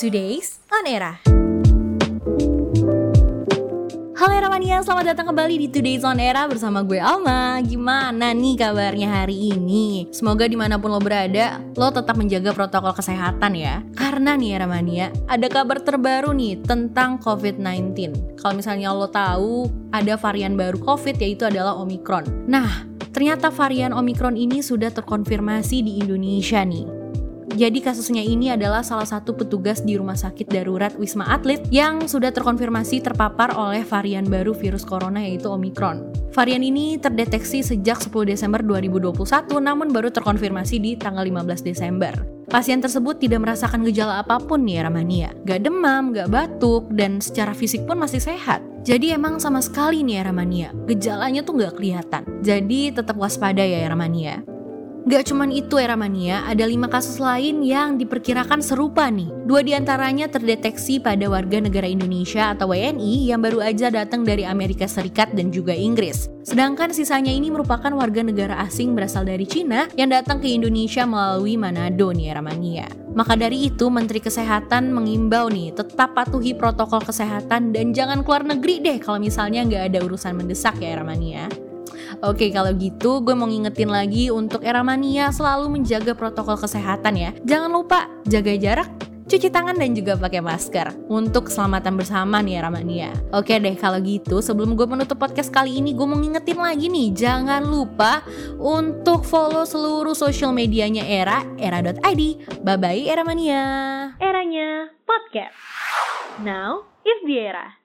Today's On Era. Halo Eramania, selamat datang kembali di Today's On Era bersama gue Alma. Gimana nih kabarnya hari ini? Semoga di mana pun lo berada, lo tetap menjaga protokol kesehatan ya. Karena nih Eramania, ada kabar terbaru nih tentang COVID-19 Kalau misalnya lo tahu, ada varian baru COVID yaitu adalah Omicron. Nah, ternyata varian Omicron ini sudah terkonfirmasi di Indonesia nih jadi kasusnya ini adalah salah satu petugas di rumah sakit darurat Wisma Atlet yang sudah terkonfirmasi terpapar oleh varian baru virus corona yaitu Omicron. Varian ini terdeteksi sejak 10 Desember 2021 namun baru terkonfirmasi di tanggal 15 Desember. Pasien tersebut tidak merasakan gejala apa pun nih Ramania. Gak demam, gak batuk, dan secara fisik pun masih sehat. Jadi emang sama sekali nih Ramania, gejalanya tuh gak kelihatan. Jadi tetap waspada ya Ramania. Gak cuman itu era mania, ada lima kasus lain yang diperkirakan serupa nih. Dua di antaranya terdeteksi pada warga negara Indonesia atau WNI yang baru aja datang dari Amerika Serikat dan juga Inggris. Sedangkan sisanya ini merupakan warga negara asing berasal dari Cina yang datang ke Indonesia melalui Manado nih era mania. Maka dari itu Menteri Kesehatan mengimbau nih tetap patuhi protokol kesehatan dan jangan keluar negeri deh kalau misalnya nggak ada urusan mendesak ya era mania. Oke kalau gitu gue mau ngingetin lagi untuk era mania selalu menjaga protokol kesehatan ya. Jangan lupa jaga jarak, cuci tangan dan juga pakai masker untuk keselamatan bersama nih era mania. Oke deh kalau gitu sebelum gue menutup podcast kali ini gue mau ngingetin lagi nih jangan lupa untuk follow seluruh social medianya era era.id. Bye bye era mania. Eranya podcast. Now is the era.